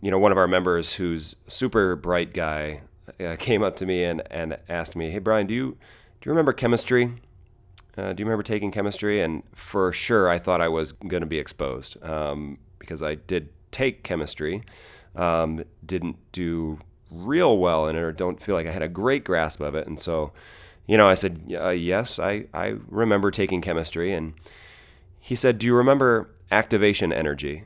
you know, one of our members who's super bright guy uh, came up to me and, and asked me, "Hey, Brian, do you do you remember chemistry? Uh, do you remember taking chemistry?" And for sure, I thought I was going to be exposed um, because I did take chemistry, um, didn't do real well in it, or don't feel like I had a great grasp of it, and so. You know, I said, uh, yes, I, I remember taking chemistry. And he said, Do you remember activation energy?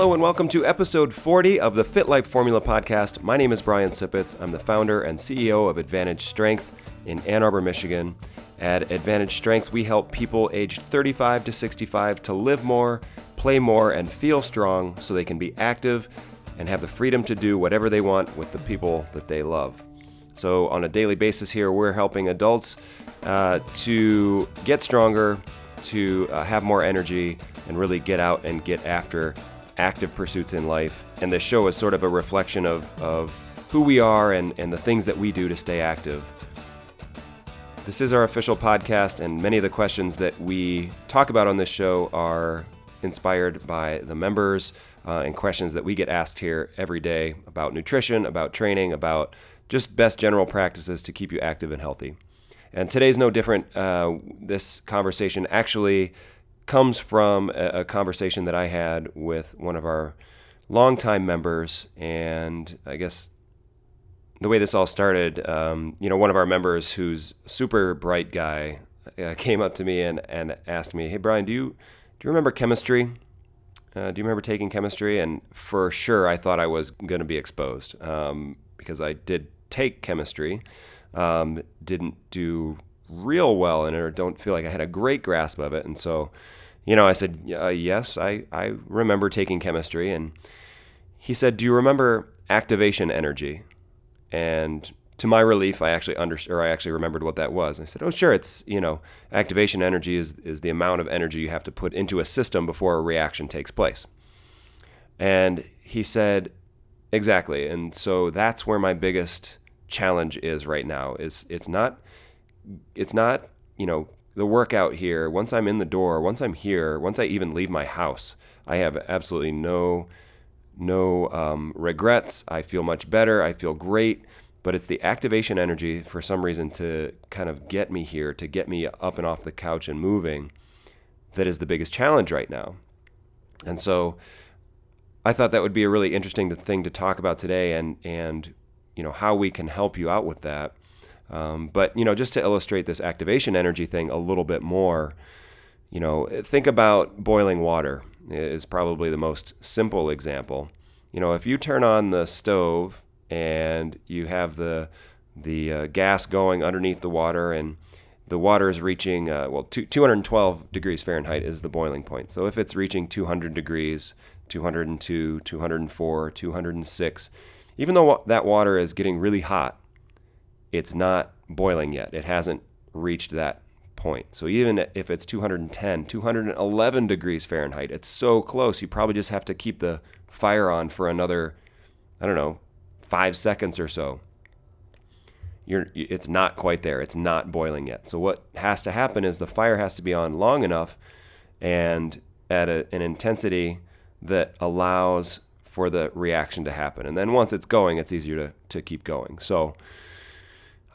Hello and welcome to episode 40 of the Fit Life Formula podcast. My name is Brian Sipitz. I'm the founder and CEO of Advantage Strength in Ann Arbor, Michigan. At Advantage Strength, we help people aged 35 to 65 to live more, play more, and feel strong so they can be active and have the freedom to do whatever they want with the people that they love. So, on a daily basis, here we're helping adults uh, to get stronger, to uh, have more energy, and really get out and get after active pursuits in life. And this show is sort of a reflection of, of who we are and, and the things that we do to stay active. This is our official podcast, and many of the questions that we talk about on this show are inspired by the members uh, and questions that we get asked here every day about nutrition, about training, about just best general practices to keep you active and healthy. And today's no different. Uh, this conversation actually comes from a, a, conversation that I had with one of our longtime members. And I guess the way this all started, um, you know, one of our members who's super bright guy uh, came up to me and, and asked me, Hey, Brian, do you, do you remember chemistry? Uh, do you remember taking chemistry? And for sure, I thought I was going to be exposed um, because I did take chemistry, um, didn't do real well in it, or don't feel like I had a great grasp of it. And so you know, I said, uh, yes, I, I remember taking chemistry. And he said, do you remember activation energy? And to my relief, I actually understood, or I actually remembered what that was. I said, oh, sure, it's, you know, activation energy is, is the amount of energy you have to put into a system before a reaction takes place. And he said, exactly. And so that's where my biggest challenge is right now is it's not, it's not, you know, the workout here, once I'm in the door, once I'm here, once I even leave my house, I have absolutely no no um, regrets. I feel much better. I feel great. But it's the activation energy for some reason to kind of get me here, to get me up and off the couch and moving, that is the biggest challenge right now. And so I thought that would be a really interesting thing to talk about today and and you know how we can help you out with that. Um, but you know, just to illustrate this activation energy thing a little bit more, you know, think about boiling water is probably the most simple example. You know, if you turn on the stove and you have the the uh, gas going underneath the water and the water is reaching uh, well 212 degrees Fahrenheit is the boiling point. So if it's reaching 200 degrees, 202, 204, 206, even though that water is getting really hot, it's not boiling yet. It hasn't reached that point. So even if it's 210, 211 degrees Fahrenheit, it's so close. You probably just have to keep the fire on for another, I don't know, five seconds or so. You're, it's not quite there. It's not boiling yet. So what has to happen is the fire has to be on long enough and at a, an intensity that allows for the reaction to happen. And then once it's going, it's easier to, to keep going. So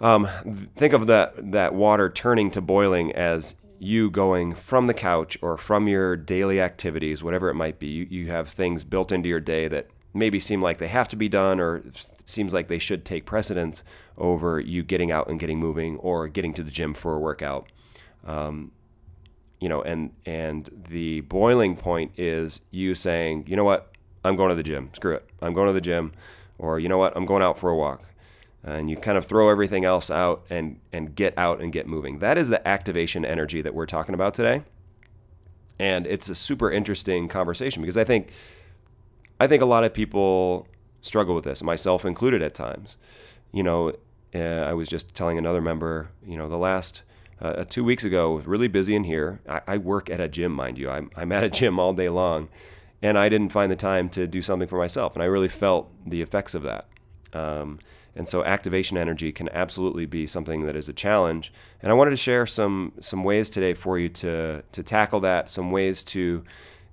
um, think of that that water turning to boiling as you going from the couch or from your daily activities, whatever it might be. You, you have things built into your day that maybe seem like they have to be done or seems like they should take precedence over you getting out and getting moving or getting to the gym for a workout. Um, you know, and and the boiling point is you saying, you know what, I'm going to the gym. Screw it, I'm going to the gym, or you know what, I'm going out for a walk and you kind of throw everything else out and and get out and get moving. That is the activation energy that we're talking about today. And it's a super interesting conversation because I think I think a lot of people struggle with this, myself included at times. You know, uh, I was just telling another member, you know, the last uh, two weeks ago, was really busy in here. I, I, work at a gym, mind you. I'm, I'm at a gym all day long, and I didn't find the time to do something for myself, and I really felt the effects of that. Um, And so activation energy can absolutely be something that is a challenge. And I wanted to share some some ways today for you to to tackle that, some ways to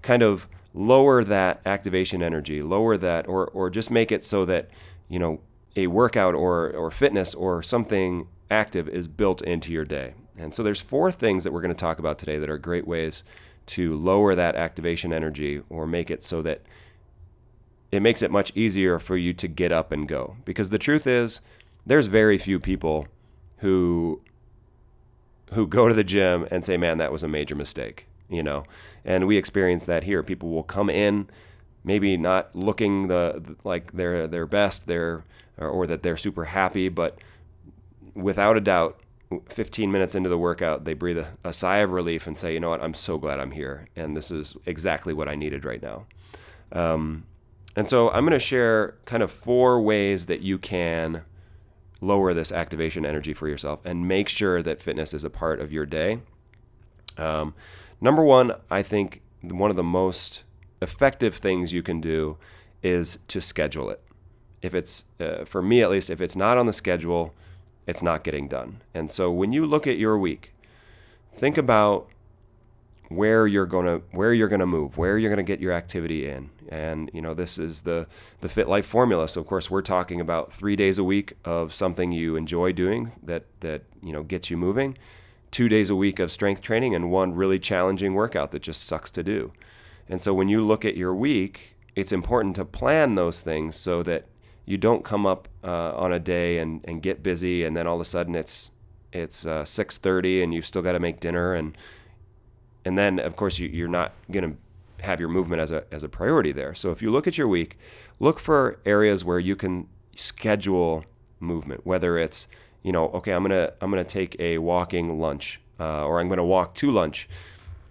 kind of lower that activation energy, lower that or or just make it so that, you know, a workout or or fitness or something active is built into your day. And so there's four things that we're going to talk about today that are great ways to lower that activation energy or make it so that it makes it much easier for you to get up and go. Because the truth is, there's very few people who who go to the gym and say, "Man, that was a major mistake." You know, and we experience that here. People will come in, maybe not looking the like their their best, their or, or that they're super happy, but without a doubt, 15 minutes into the workout, they breathe a, a, sigh of relief and say, you know what, I'm so glad I'm here. And this is exactly what I needed right now. Um, and so I'm going to share kind of four ways that you can lower this activation energy for yourself and make sure that fitness is a part of your day. Um, number one, I think one of the most effective things you can do is to schedule it. If it's, uh, for me at least, if it's not on the schedule, it's not getting done. And so when you look at your week, think about where you're going to where you're going to move, where you're going to get your activity in. And you know, this is the the Fit Life formula. So of course, we're talking about 3 days a week of something you enjoy doing that that, you know, gets you moving. 2 days a week of strength training and one really challenging workout that just sucks to do. And so when you look at your week, it's important to plan those things so that you don't come up uh, on a day and, and get busy and then all of a sudden it's it's uh, 6.30 and you've still got to make dinner and and then of course you, you're not going to have your movement as a, as a priority there so if you look at your week look for areas where you can schedule movement whether it's you know okay i'm to i'm to take a walking lunch uh, or i'm to walk to lunch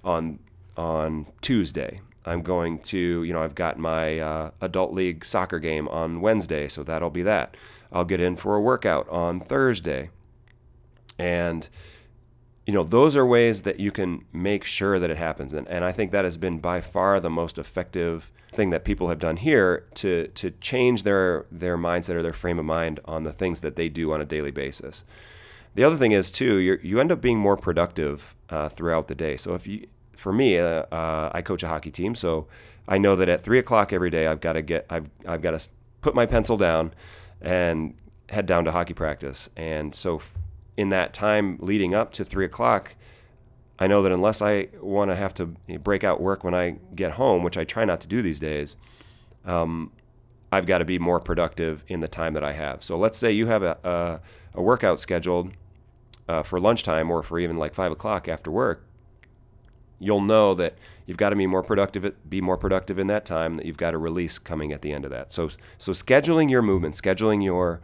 on on tuesday I'm going to, you know, I've got my uh, adult league soccer game on Wednesday, so that'll be that. I'll get in for a workout on Thursday. And, you know, those are ways that you can make sure that it happens. And, and I think that has been by far the most effective thing that people have done here to, to change their, their mindset or their frame of mind on the things that they do on a daily basis. The other thing is, too, you you end up being more productive uh, throughout the day. So if you, for me, uh, uh, I coach a hockey team, so I know that at three o'clock every day, I've got to get, I've, I've got to put my pencil down and head down to hockey practice. And so, in that time leading up to three o'clock, I know that unless I want to have to break out work when I get home, which I try not to do these days, um, I've got to be more productive in the time that I have. So let's say you have a, a, a workout scheduled uh, for lunchtime or for even like five o'clock after work you'll know that you've got to be more productive be more productive in that time that you've got a release coming at the end of that so so scheduling your movement scheduling your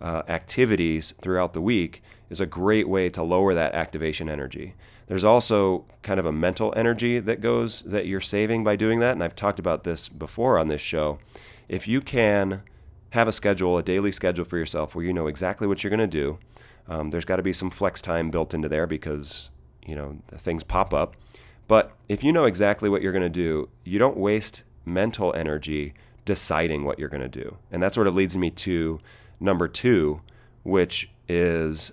uh, activities throughout the week is a great way to lower that activation energy. There's also kind of a mental energy that goes that you're saving by doing that and i've talked about this before on this show. If you can have a schedule a daily schedule for yourself where you know exactly what you're going to do um, there's got to be some flex time built into there because you know things pop up. But if you know exactly what you're going to do, you don't waste mental energy deciding what you're going to do. And that sort of leads me to number two, which is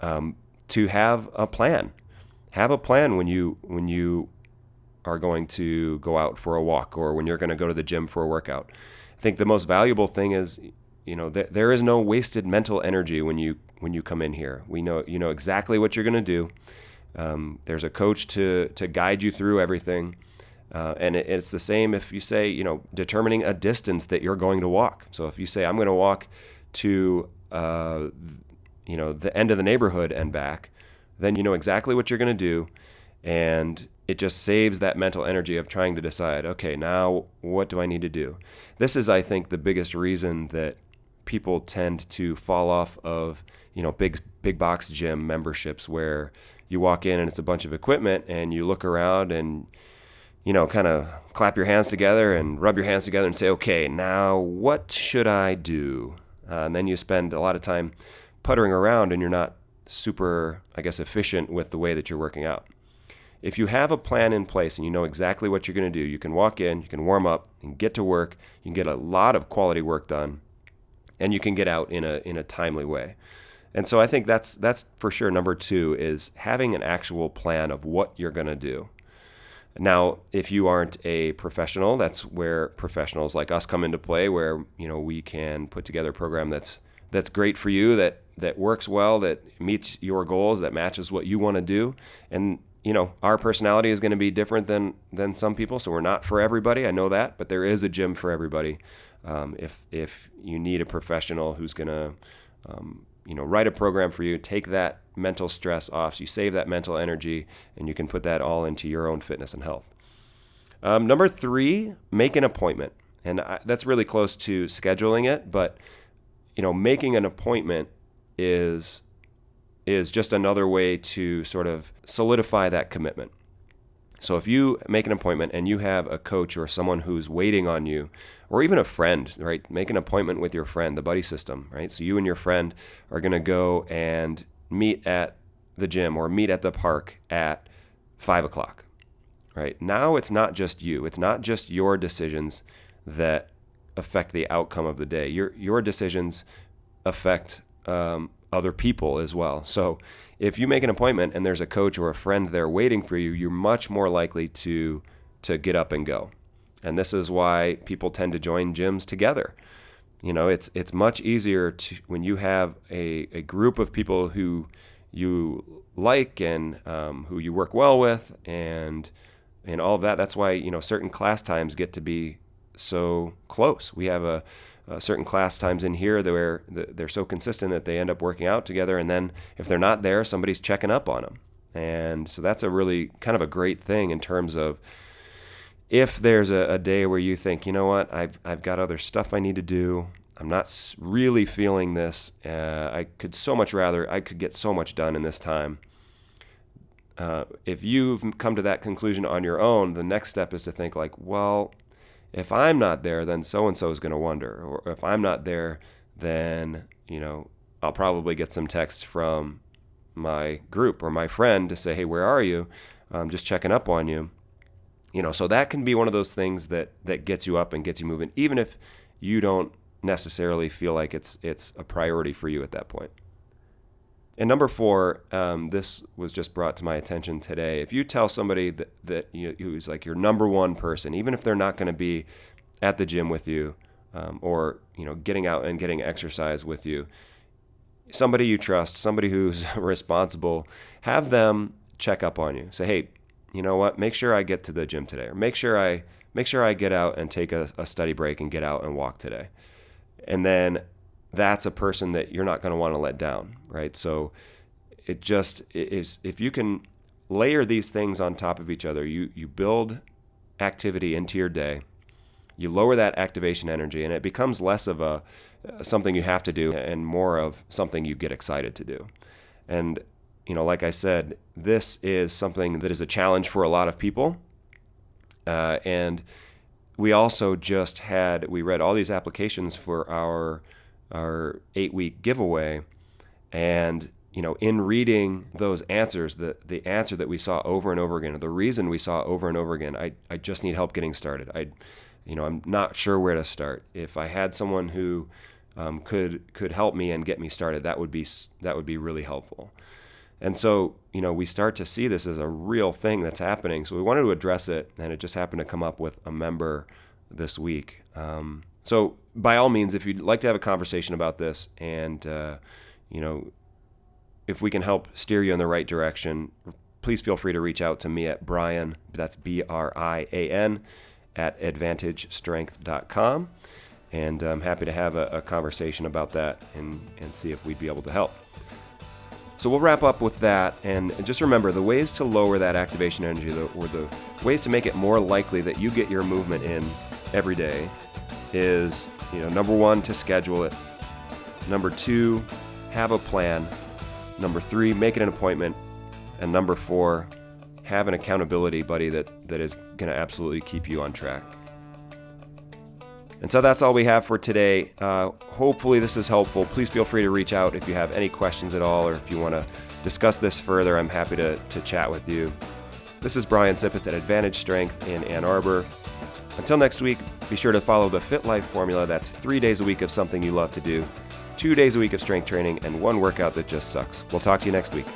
um, to have a plan. Have a plan when you when you are going to go out for a walk or when you're going to go to the gym for a workout. I think the most valuable thing is, you know, th- there is no wasted mental energy when you when you come in here. We know you know exactly what you're going to do. Um, there's a coach to to guide you through everything. Uh, and it, it's the same if you say, you know, determining a distance that you're going to walk. So if you say, I'm going to walk to, uh, you know, the end of the neighborhood and back, then you know exactly what you're going to do. And it just saves that mental energy of trying to decide, okay, now what do I need to do? This is, I think, the biggest reason that people tend to fall off of, you know, big, big box gym memberships where you walk in and it's a bunch of equipment and you look around and you know kind of clap your hands together and rub your hands together and say okay now what should i do uh, and then you spend a lot of time puttering around and you're not super i guess efficient with the way that you're working out if you have a plan in place and you know exactly what you're going to do you can walk in you can warm up and get to work you can get a lot of quality work done and you can get out in a in a timely way. And so I think that's that's for sure number 2 is having an actual plan of what you're going to do. Now, if you aren't a professional, that's where professionals like us come into play where, you know, we can put together a program that's that's great for you that that works well, that meets your goals, that matches what you want to do. And you know, our personality is going to be different than than some people, so we're not for everybody. I know that, but there is a gym for everybody. Um, if if you need a professional who's going to, um, you know, write a program for you, take that mental stress off, so you save that mental energy, and you can put that all into your own fitness and health. Um, number three, make an appointment, and I, that's really close to scheduling it, but you know, making an appointment is is just another way to sort of solidify that commitment. So if you make an appointment and you have a coach or someone who's waiting on you, or even a friend, right? Make an appointment with your friend, the buddy system, right? So you and your friend are going to go and meet at the gym or meet at the park at five o'clock, right? Now it's not just you. It's not just your decisions that affect the outcome of the day. Your your decisions affect um, other people as well. So if you make an appointment and there's a coach or a friend there waiting for you, you're much more likely to to get up and go. And this is why people tend to join gyms together. You know, it's it's much easier to when you have a, a group of people who you like and um, who you work well with and and all of that. That's why you know certain class times get to be so close. We have a uh, certain class times in here where they're so consistent that they end up working out together. And then if they're not there, somebody's checking up on them. And so that's a really kind of a great thing in terms of if there's a, a day where you think, you know what, I've, I've got other stuff I need to do. I'm not really feeling this. Uh, I could so much rather, I could get so much done in this time. Uh, if you've come to that conclusion on your own, the next step is to think like, well, if I'm not there, then so and so is going to wonder. Or if I'm not there, then, you know, I'll probably get some text from my group or my friend to say, hey, where are you? I'm just checking up on you. You know, so that can be one of those things that, that gets you up and gets you moving, even if you don't necessarily feel like it's it's a priority for you at that point. And number four, um, this was just brought to my attention today. If you tell somebody that, that you, who's like your number one person, even if they're not going to be at the gym with you um, or you know getting out and getting exercise with you, somebody you trust, somebody who's responsible, have them check up on you. Say, hey, you know what? Make sure I get to the gym today, or make sure I make sure I get out and take a, a study break and get out and walk today. And then that's a person that you're not going to want to let down, right? So it just is if you can layer these things on top of each other, you you build activity into your day. You lower that activation energy and it becomes less of a something you have to do and more of something you get excited to do. And you know, like I said, this is something that is a challenge for a lot of people. Uh, and we also just had we read all these applications for our our eight week giveaway. And, you know, in reading those answers, the, the answer that we saw over and over again, the reason we saw over and over again, I, I just need help getting started. I, you know, I'm not sure where to start. If I had someone who um, could could help me and get me started, that would be that would be really helpful. And so, you know, we start to see this as a real thing that's happening. So we wanted to address it, and it just happened to come up with a member this week. Um, so, by all means, if you'd like to have a conversation about this, and uh, you know, if we can help steer you in the right direction, please feel free to reach out to me at Brian. That's B R I A N at advantagestrength.com. And I'm happy to have a, a conversation about that and, and see if we'd be able to help. So we'll wrap up with that. And just remember the ways to lower that activation energy, or the ways to make it more likely that you get your movement in every day is, you know, number one, to schedule it. Number two, have a plan. Number three, make it an appointment. And number four, have an accountability buddy that, that is going to absolutely keep you on track. And so that's all we have for today. Uh, hopefully, this is helpful. Please feel free to reach out if you have any questions at all or if you want to discuss this further. I'm happy to, to chat with you. This is Brian Sippets at Advantage Strength in Ann Arbor. Until next week, be sure to follow the Fit Life formula. That's three days a week of something you love to do, two days a week of strength training, and one workout that just sucks. We'll talk to you next week.